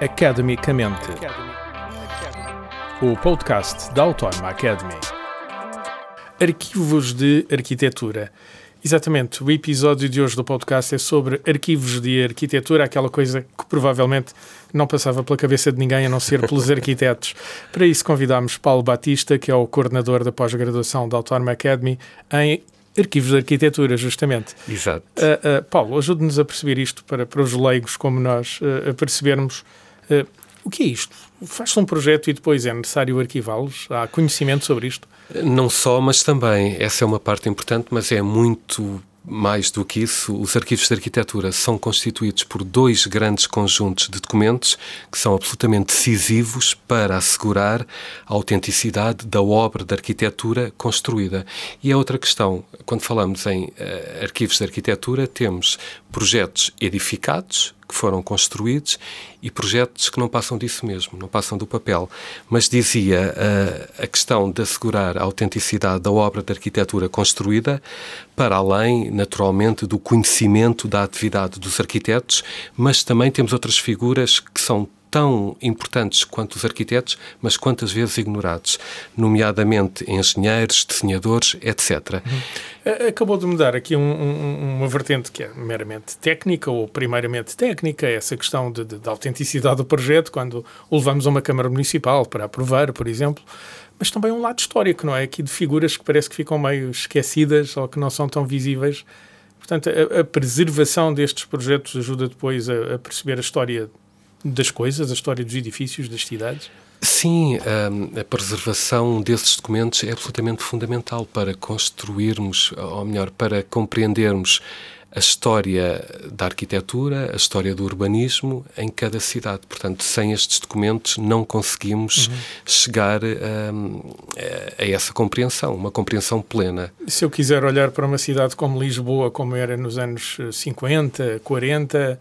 Academicamente. O podcast da Autónoma Academy. Arquivos de arquitetura. Exatamente, o episódio de hoje do podcast é sobre arquivos de arquitetura, aquela coisa que provavelmente não passava pela cabeça de ninguém a não ser pelos arquitetos. Para isso convidámos Paulo Batista, que é o coordenador da pós-graduação da Autónoma Academy em arquivos de arquitetura, justamente. Exato. Uh, uh, Paulo, ajude-nos a perceber isto para, para os leigos como nós, uh, a percebermos o que é isto? Faz-se um projeto e depois é necessário arquivá-los? Há conhecimento sobre isto? Não só, mas também. Essa é uma parte importante, mas é muito mais do que isso, os arquivos de arquitetura são constituídos por dois grandes conjuntos de documentos que são absolutamente decisivos para assegurar a autenticidade da obra de arquitetura construída. E a outra questão, quando falamos em uh, arquivos de arquitetura, temos projetos edificados, que foram construídos e projetos que não passam disso mesmo, não passam do papel. Mas dizia uh, a questão de assegurar a autenticidade da obra de arquitetura construída, para além, naturalmente, do conhecimento da atividade dos arquitetos, mas também temos outras figuras que são tão importantes quanto os arquitetos, mas quantas vezes ignorados, nomeadamente engenheiros, desenhadores, etc. Uhum. Acabou de me dar aqui um, um, uma vertente que é meramente técnica, ou primeiramente técnica, essa questão de, de, de autenticidade do projeto, quando o levamos a uma Câmara Municipal para aprovar, por exemplo, mas também um lado histórico, não é? Aqui de figuras que parece que ficam meio esquecidas ou que não são tão visíveis. Portanto, a, a preservação destes projetos ajuda depois a, a perceber a história das coisas, a história dos edifícios, das cidades? Sim, a, a preservação desses documentos é absolutamente fundamental para construirmos, ou melhor, para compreendermos a história da arquitetura, a história do urbanismo em cada cidade. Portanto, sem estes documentos não conseguimos uhum. chegar a, a, essa compreensão, uma compreensão plena. Se eu quiser olhar para uma cidade como Lisboa, como era nos anos 50, 40,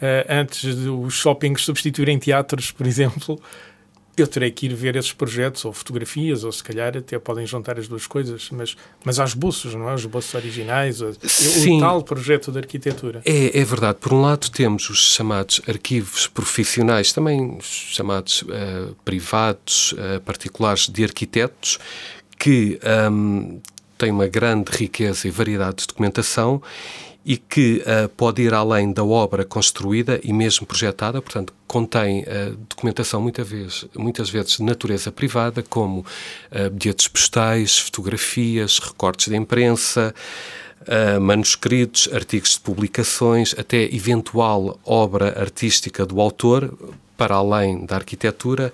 uh, antes dos shoppings substituírem teatros, por exemplo, eu terei que ir ver esses projetos, ou fotografias, ou se calhar até podem juntar as duas coisas, mas, mas há esboços, não é? Os esboços originais, o, o tal projeto de arquitetura. É, é verdade. Por um lado temos os chamados arquivos profissionais, também chamados uh, privados, uh, particulares de arquitetos, que um, têm uma grande riqueza e variedade de documentação e que uh, pode ir além da obra construída e mesmo projetada, portanto, contém uh, documentação muitas vezes, muitas vezes de natureza privada, como uh, bilhetes postais, fotografias, recortes de imprensa, Uh, manuscritos, artigos de publicações, até eventual obra artística do autor, para além da arquitetura,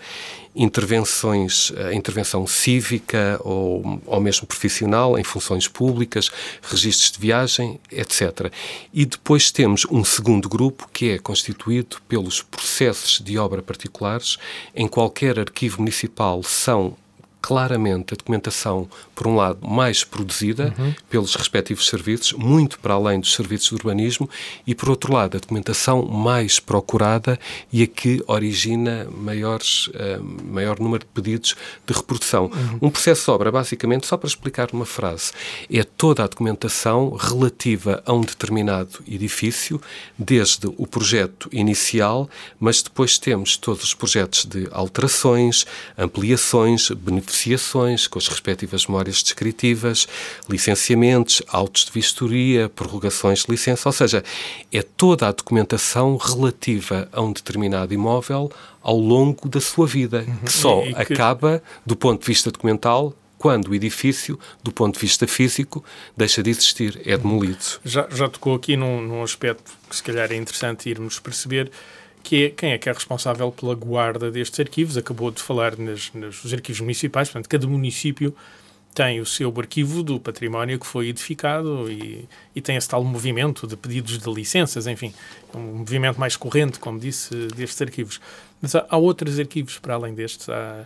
intervenções, a intervenção cívica ou, ou mesmo profissional em funções públicas, registros de viagem, etc. E depois temos um segundo grupo que é constituído pelos processos de obra particulares. Em qualquer arquivo municipal são claramente a documentação, por um lado, mais produzida uhum. pelos respectivos serviços, muito para além dos serviços de urbanismo, e, por outro lado, a documentação mais procurada e a que origina maiores, uh, maior número de pedidos de reprodução. Uhum. Um processo de obra, basicamente, só para explicar uma frase, é toda a documentação relativa a um determinado edifício, desde o projeto inicial, mas depois temos todos os projetos de alterações, ampliações, beneficiações com as respectivas memórias descritivas, licenciamentos, autos de vistoria, prorrogações de licença, ou seja, é toda a documentação relativa a um determinado imóvel ao longo da sua vida, uhum. que só que... acaba, do ponto de vista documental, quando o edifício, do ponto de vista físico, deixa de existir, é demolido. Já, já tocou aqui num, num aspecto que se calhar é interessante irmos perceber, que é quem é que é responsável pela guarda destes arquivos. Acabou de falar nas, nos arquivos municipais, portanto, cada município tem o seu arquivo do património que foi edificado e, e tem esse tal movimento de pedidos de licenças, enfim, um movimento mais corrente, como disse, destes arquivos. Mas há, há outros arquivos para além destes. Há,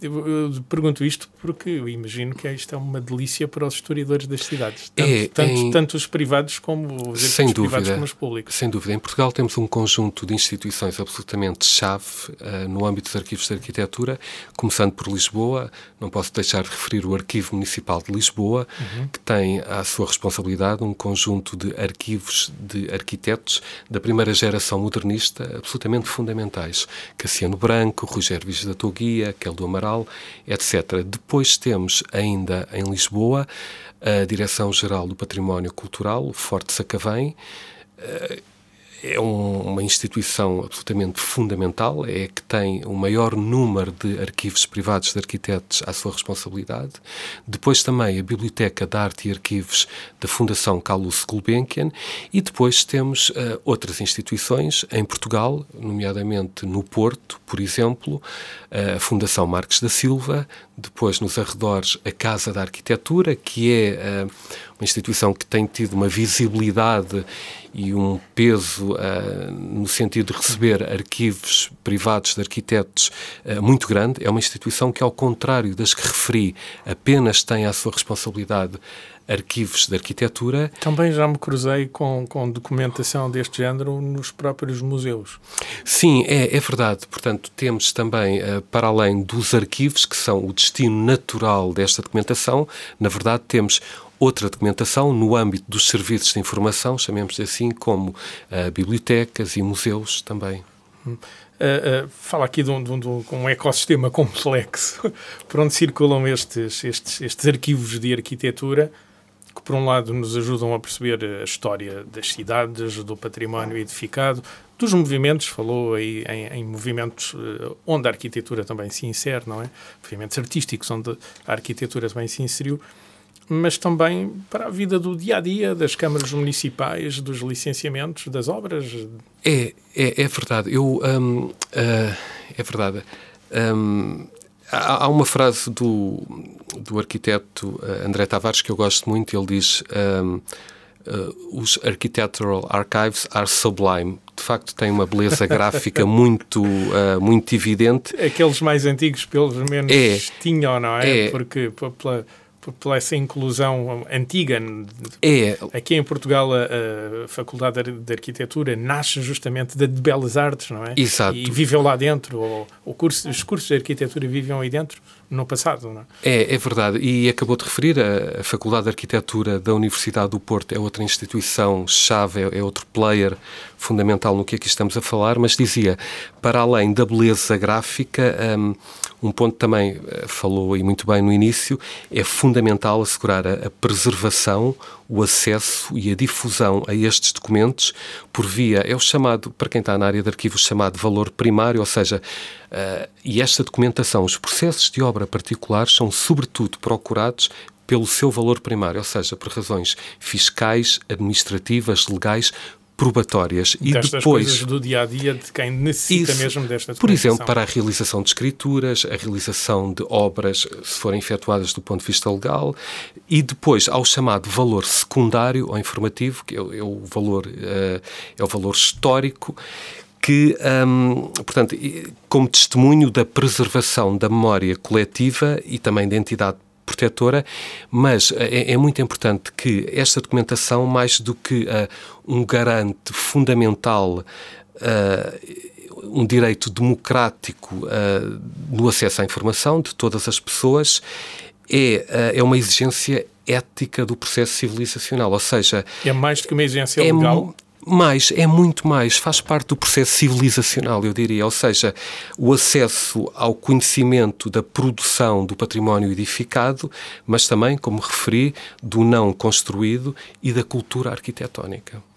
Eu, eu pergunto isto porque eu imagino que isto é uma delícia para os historiadores das cidades, tanto, é, tanto, em... tanto os privados como os Sem dúvida, privados como os públicos. Sem dúvida. Em Portugal temos um conjunto de instituições absolutamente chave uh, no âmbito dos arquivos de arquitetura, começando por Lisboa. Não posso deixar de referir o Arquivo Municipal de Lisboa, uhum. que tem à sua responsabilidade um conjunto de arquivos de arquitetos da primeira geração modernista absolutamente fundamentais. Cassiano Branco, Rogério Viges da Toguia, Keldo Amaral, etc. Depois temos ainda em Lisboa a Direção-Geral do Património Cultural, Forte Sacavém, eh, é um, uma instituição absolutamente fundamental, é que tem o maior número de arquivos privados de arquitetos à sua responsabilidade. Depois também a Biblioteca de Arte e Arquivos da Fundação Carlos Gulbenkian e depois temos uh, outras instituições em Portugal, nomeadamente no Porto, por exemplo, a Fundação Marques da Silva, depois nos arredores a Casa da Arquitetura, que é uh, instituição que tem tido uma visibilidade e um peso uh, no sentido de receber arquivos privados de arquitetos uh, muito grande. É uma instituição que, ao contrário das que referi, apenas tem à sua responsabilidade arquivos de arquitetura. Também já me cruzei com, com documentação deste género nos próprios museus. Sim, é, é verdade. Portanto, temos também, uh, para além dos arquivos, que são o destino natural desta documentação, na verdade, temos outra documentação no âmbito dos serviços de informação, chamemos assim, como uh, bibliotecas e museus também. Uh, uh, fala aqui de um, de, um, de um, ecossistema complexo por onde circulam estes, estes, estes arquivos de arquitetura que, por um lado, nos ajudam a perceber a história das cidades, do património edificado, dos movimentos, falou aí em, em movimentos onde a arquitetura também se insere, não é? Movimentos artísticos onde a arquitetura também se inseriu, mas também para a vida do dia a dia das câmaras municipais, dos licenciamentos, das obras. É, é, é verdade. Eu, um, uh, é verdade. Um, Há, uma frase do, do arquiteto eh, André Tavares que eu gosto muito. Ele diz: um, uh, eh, Os architectural archives are sublime. De facto, tem uma beleza gráfica muito, uh, muito evidente. Aqueles mais antigos, pelo menos, é, tinham, não é? é Porque pela por essa inclusão antiga. É. Aqui em Portugal a, a Faculdade de Arquitetura nasce justamente de Belas Artes, não é? Exato. E viveu lá dentro, ou, o curso, os cursos de arquitetura viviam aí dentro no passado, não é? É, é verdade. E acabou de referir, a, Faculdade de Arquitetura da Universidade do Porto é outra instituição-chave, é, é outro player fundamental no que aqui estamos a falar, mas dizia, para além da beleza gráfica, um, um ponto também eh, falou aí muito bem no início, é fundamental assegurar a, preservação, o acesso e a difusão a estes documentos por via, é o chamado, para quem está na área de arquivos, chamado valor primário, ou seja, uh, e esta documentação, os processos de obra particulares são sobretudo procurados pelo seu valor primário, ou seja, por razões fiscais, administrativas, legais, probatórias. E Destas depois coisas do dia a dia de quem necessita isso, mesmo desta Por exemplo, para a realização de escrituras, a realização de obras, se forem efetuadas do ponto de vista legal, e depois ao chamado valor secundário ou informativo, que é, é o valor uh, é o valor histórico que, um, portanto, como testemunho da preservação da memória coletiva e também da entidade protetora, mas eh, é, é, muito importante que esta documentação, mais do que uh, um garante fundamental, uh, um direito democrático uh, no acesso à informação de todas as pessoas, é, é uma exigência ética do processo civilizacional, ou seja... É mais do que uma exigência é legal? Mais, é muito mais, faz parte do processo civilizacional, eu diria, ou seja, o acesso ao conhecimento da produção do património edificado, mas também, como referi, do não construído e da cultura arquitetónica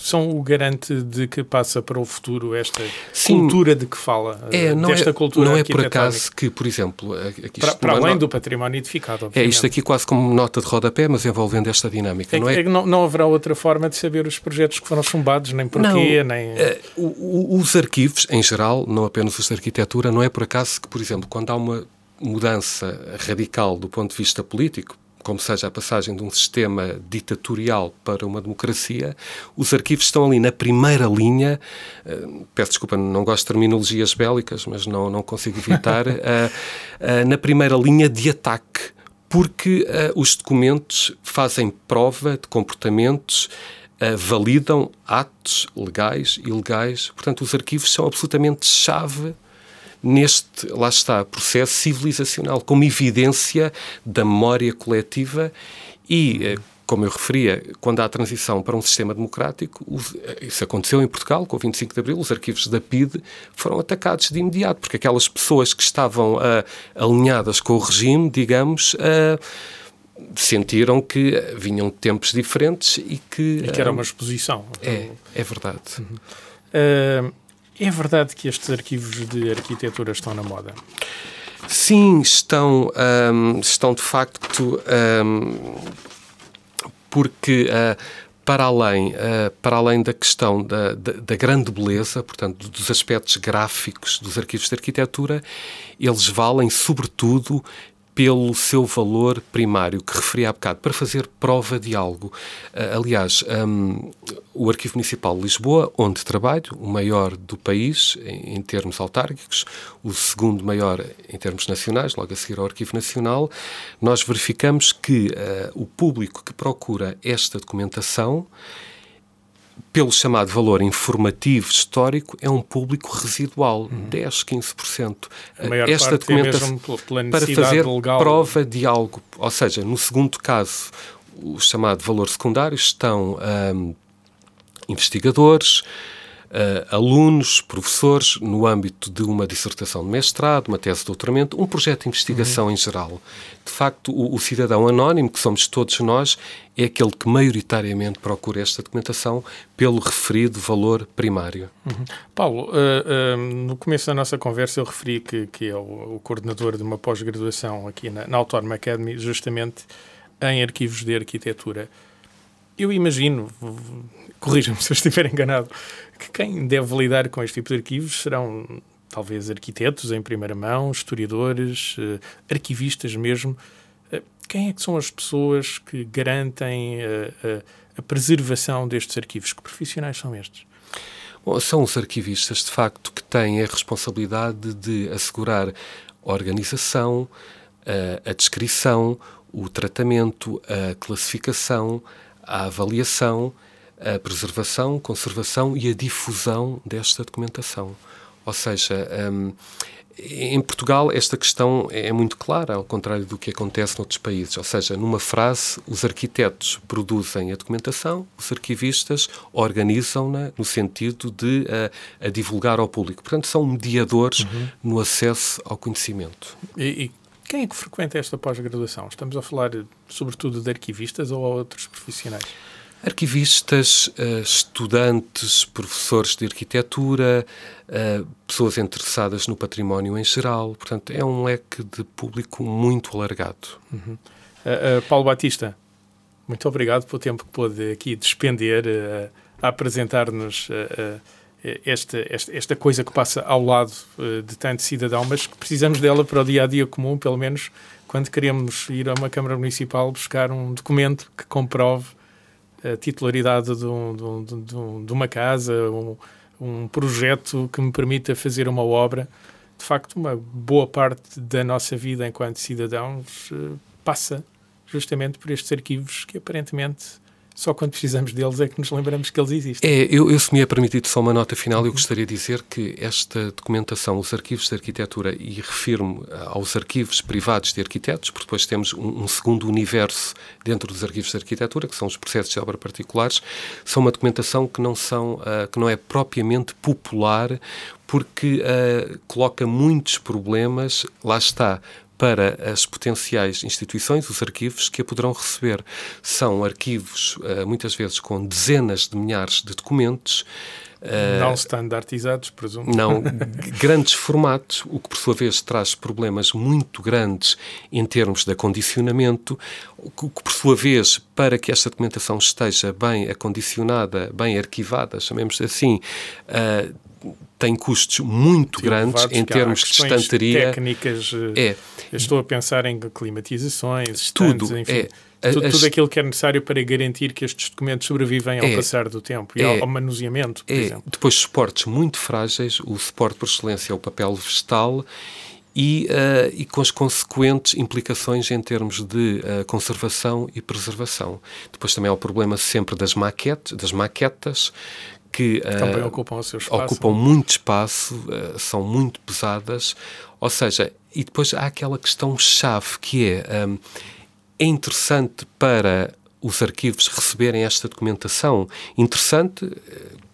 são o garante de que passa para o futuro esta Sim, cultura de que fala, é, não desta é, cultura Não é por acaso que, por exemplo... Para, para além do património edificado, obviamente. É isto aqui quase como nota de rodapé, mas envolvendo esta dinâmica, é, não é? é não, não, haverá outra forma de saber os projetos que foram chumbados, nem porquê, não, nem... Uh, os arquivos, em geral, não apenas os de arquitetura, não é por acaso que, por exemplo, quando há uma mudança radical do ponto de vista político, como seja a passagem de um sistema ditatorial para uma democracia, os arquivos estão ali na primeira linha. Uh, peço desculpa, não gosto de terminologias bélicas, mas não, não consigo evitar. uh, uh, na primeira linha de ataque, porque os documentos fazem prova de comportamentos. validam atos legais e ilegais. Portanto, os arquivos são absolutamente chave neste, lá está, processo civilizacional, como evidência da memória coletiva e, eh, como eu referia, quando há a transição para um sistema democrático, eh, isso aconteceu em Portugal, com o 25 de Abril, os arquivos da PIDE foram atacados de imediato, porque aquelas pessoas que estavam uh, alinhadas com o regime, digamos, uh, sentiram que vinham de tempos diferentes e que... E que era uma exposição. É, é verdade. Uhum. Uh, é verdade que estes arquivos de arquitetura estão na moda? Sim, estão, um, estão de facto, um, porque uh, para além, uh, para além da questão da, da, da, grande beleza, portanto, dos aspectos gráficos dos arquivos de arquitetura, eles valem, sobretudo, pelo seu valor primário, que referi há bocado, para fazer prova de algo. Uh, aliás, um, o Arquivo Municipal de Lisboa, onde trabalho, o maior do país em, em, termos autárquicos, o segundo maior em termos nacionais, logo a seguir ao Arquivo Nacional, nós verificamos que uh, o público que procura esta documentação pelo chamado valor informativo histórico, é um público residual, uhum. 10, 15%. Esta documentação é para fazer legal. prova de algo. Ou seja, no segundo caso, o chamado valor secundário, estão um, investigadores, uh, alunos, professores, no âmbito de uma dissertação de mestrado, uma tese de doutoramento, um projeto de investigação uhum. em geral. De facto, o, o, cidadão anónimo, que somos todos nós, é aquele que maioritariamente procura esta documentação pelo referido valor primário. Uhum. Paulo, uh, uh, no começo da nossa conversa eu referi que, que é o, o coordenador de uma pós-graduação aqui na, na Autónoma Academy, justamente em arquivos de arquitetura. Eu imagino, corrija-me se eu estiver enganado, que quem deve lidar com este tipo de arquivos serão talvez arquitetos em primeira mão, historiadores, uh, arquivistas mesmo. Uh, quem é que são as pessoas que garantem uh, a preservação destes arquivos? Que profissionais são estes? Bom, são os arquivistas, de facto, que têm a responsabilidade de assegurar a organização, a descrição, o tratamento, a classificação, a avaliação a preservação, conservação e a difusão desta documentação. Ou seja, um, em Portugal esta questão é muito clara, ao contrário do que acontece noutros países. Ou seja, numa frase, os arquitetos produzem a documentação, os arquivistas organizam-na no sentido de a, a, divulgar ao público. Portanto, são mediadores uhum. no acesso ao conhecimento. E, e quem é que frequenta esta pós-graduação? Estamos a falar sobretudo de arquivistas ou outros profissionais? Arquivistas, eh, estudantes, professores de arquitetura, eh, pessoas interessadas no património em geral. Portanto, é um leque de público muito alargado. Uhum. Uh, uh, Paulo Batista, muito obrigado pelo tempo que pôde aqui despender uh, a apresentar-nos esta, esta, esta, coisa que passa ao lado de tanto cidadão, mas que precisamos dela para o dia a dia comum, pelo menos quando queremos ir a uma Câmara Municipal buscar um documento que comprove a titularidade de, um, de, de, de uma casa, um, um, projeto que me permita fazer uma obra. De facto, uma boa parte da nossa vida enquanto cidadãos uh, passa justamente por estes arquivos que aparentemente só quando precisamos deles é que nos lembramos que eles existem. É, eu, eu se me é permitido só uma nota final, eu gostaria de dizer que esta documentação, os arquivos de arquitetura, e refiro-me aos arquivos privados de arquitetos, porque depois temos um, um, segundo universo dentro dos arquivos de arquitetura, que são os processos de obra particulares, são uma documentação que não, são, uh, que não é propriamente popular, porque uh, coloca muitos problemas, lá está, para as potenciais instituições, os arquivos que a poderão receber. São arquivos, uh, muitas vezes, com dezenas de milhares de documentos. Uh, não standardizados, presumo. Não, grandes formatos, o que por sua vez traz problemas muito grandes em termos de acondicionamento, o que por sua vez, para que esta documentação esteja bem acondicionada, bem arquivada, chamemos assim, uh, tem custos muito Sim, grandes em termos de estantaria. técnicas, é. estou a pensar em climatizações, tudo, estantes, enfim. É. Tudo, tudo, aquilo que é necessário para garantir que estes documentos sobrevivem ao é, passar do tempo e é, ao, manuseamento, por é. exemplo. Depois, suportes muito frágeis, o suporte por excelência é o papel vegetal e, uh, e com as consequentes implicações em termos de uh, conservação e preservação. Depois também há o problema sempre das maquetes, das maquetas, que também uh, ocupam, ocupam muito espaço, são muito pesadas, ou seja, e depois há aquela questão chave que é um, é interessante para os arquivos receberem esta documentação. Interessante,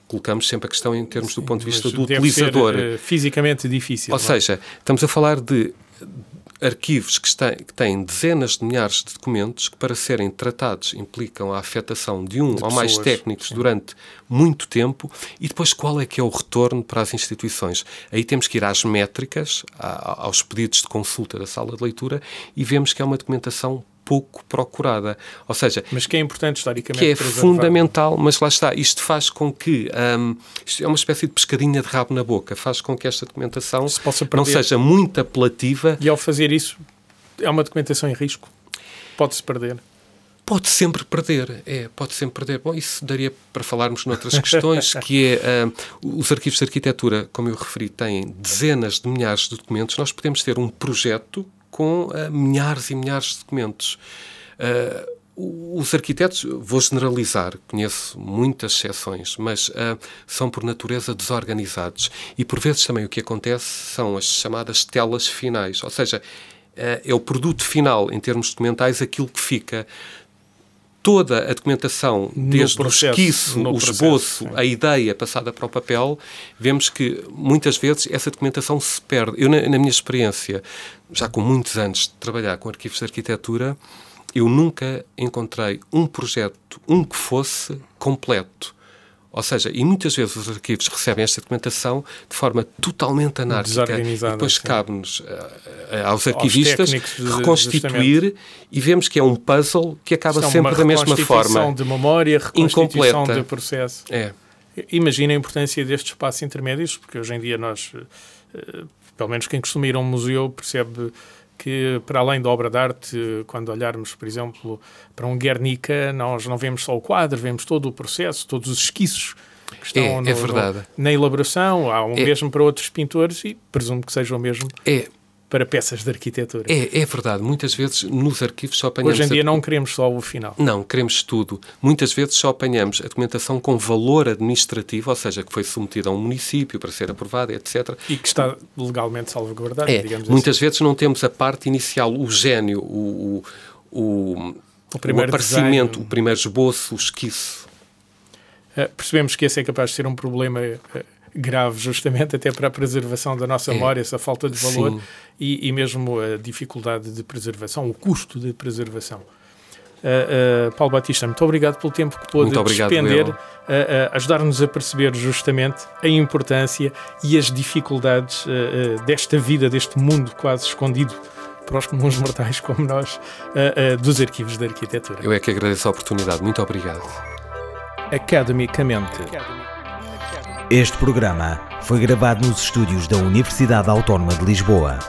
colocamos sempre a questão em termos Sim, do ponto de vista do utilizador. Ser, uh, fisicamente difícil. Ou não? É? seja, estamos a falar de arquivos que, está, que, têm dezenas de milhares de documentos que, para serem tratados, implicam a afetação de um de ou mais técnicos sim. durante muito tempo e depois qual é que é o retorno para as instituições. Aí temos que ir às métricas, aos pedidos de consulta da sala de leitura e vemos que é uma documentação pouco procurada. Ou seja, mas que é importante historicamente. Que é fundamental, mas lá está. Isto faz com que um, isto é uma espécie de pescadinha de rabo na boca. Faz com que esta documentação se não seja muito apelativa. E ao fazer isso, é uma documentação em risco. Pode-se perder. Pode sempre perder, é, pode sempre perder. Bom, isso daria para falarmos noutras questões, que é uh, os arquivos de arquitetura, como eu referi, têm dezenas de milhares de documentos. Nós podemos ter um projeto com uh, milhares e milhares de documentos. Uh, os arquitetos, vou generalizar, conheço muitas exceções, mas uh, são por natureza desorganizados. E por vezes também o que acontece são as chamadas telas finais, ou seja, é o produto final, em termos documentais, aquilo que fica toda a documentação, desde processo, o esquiço, o esboço, a ideia passada para o papel, vemos que muitas vezes essa documentação se perde. Eu, na, na minha experiência, já com muitos anos de trabalhar com arquivos de arquitetura, eu nunca encontrei um projeto, um que fosse completo. Ou seja, e muitas vezes os arquivos recebem esta documentação de forma totalmente anárquica. E depois cabe-nos uh, aos arquivistas aos reconstituir e vemos que é um puzzle que acaba Isto sempre da mesma forma. de memória, reconstituição incompleta. de processo. É. Imagina a importância destes espaços intermédios, porque hoje em dia nós, pelo menos quem costuma ir a um museu, percebe que, para além da obra de arte, quando olharmos, por exemplo, para um Guernica, nós não vemos só o quadro, vemos todo o processo, todos os esquiços que estão é, no, é. No, na elaboração. Há um é. mesmo para outros pintores e presumo que seja o mesmo. É, para peças de arquitetura. É, é verdade. Muitas vezes nos arquivos só apanhamos... Hoje em dia não queremos só o final. Não, queremos tudo. Muitas vezes só apanhamos a documentação com valor administrativo, ou seja, que foi submetida a um município para ser aprovada, etc. E que está legalmente salvaguardada, é, digamos Muitas assim. vezes não temos a parte inicial, o gênio, o, o, o, primeiro o aparecimento, desenho. o primeiro esboço, o esquiço. Uh, percebemos que esse é capaz de ser um problema... Grave, justamente até para a preservação da nossa é. memória, essa falta de valor e, e, mesmo a dificuldade de preservação, o custo de preservação. Uh, uh, Paulo Batista, muito obrigado pelo tempo que pôde despender, uh, ajudar-nos a perceber justamente a importância e as dificuldades desta vida, deste mundo quase escondido para os comuns mortais como nós, dos arquivos da arquitetura. Eu é que agradeço a oportunidade. Muito obrigado. Academicamente. Este programa foi gravado nos estúdios da Universidade Autónoma de Lisboa.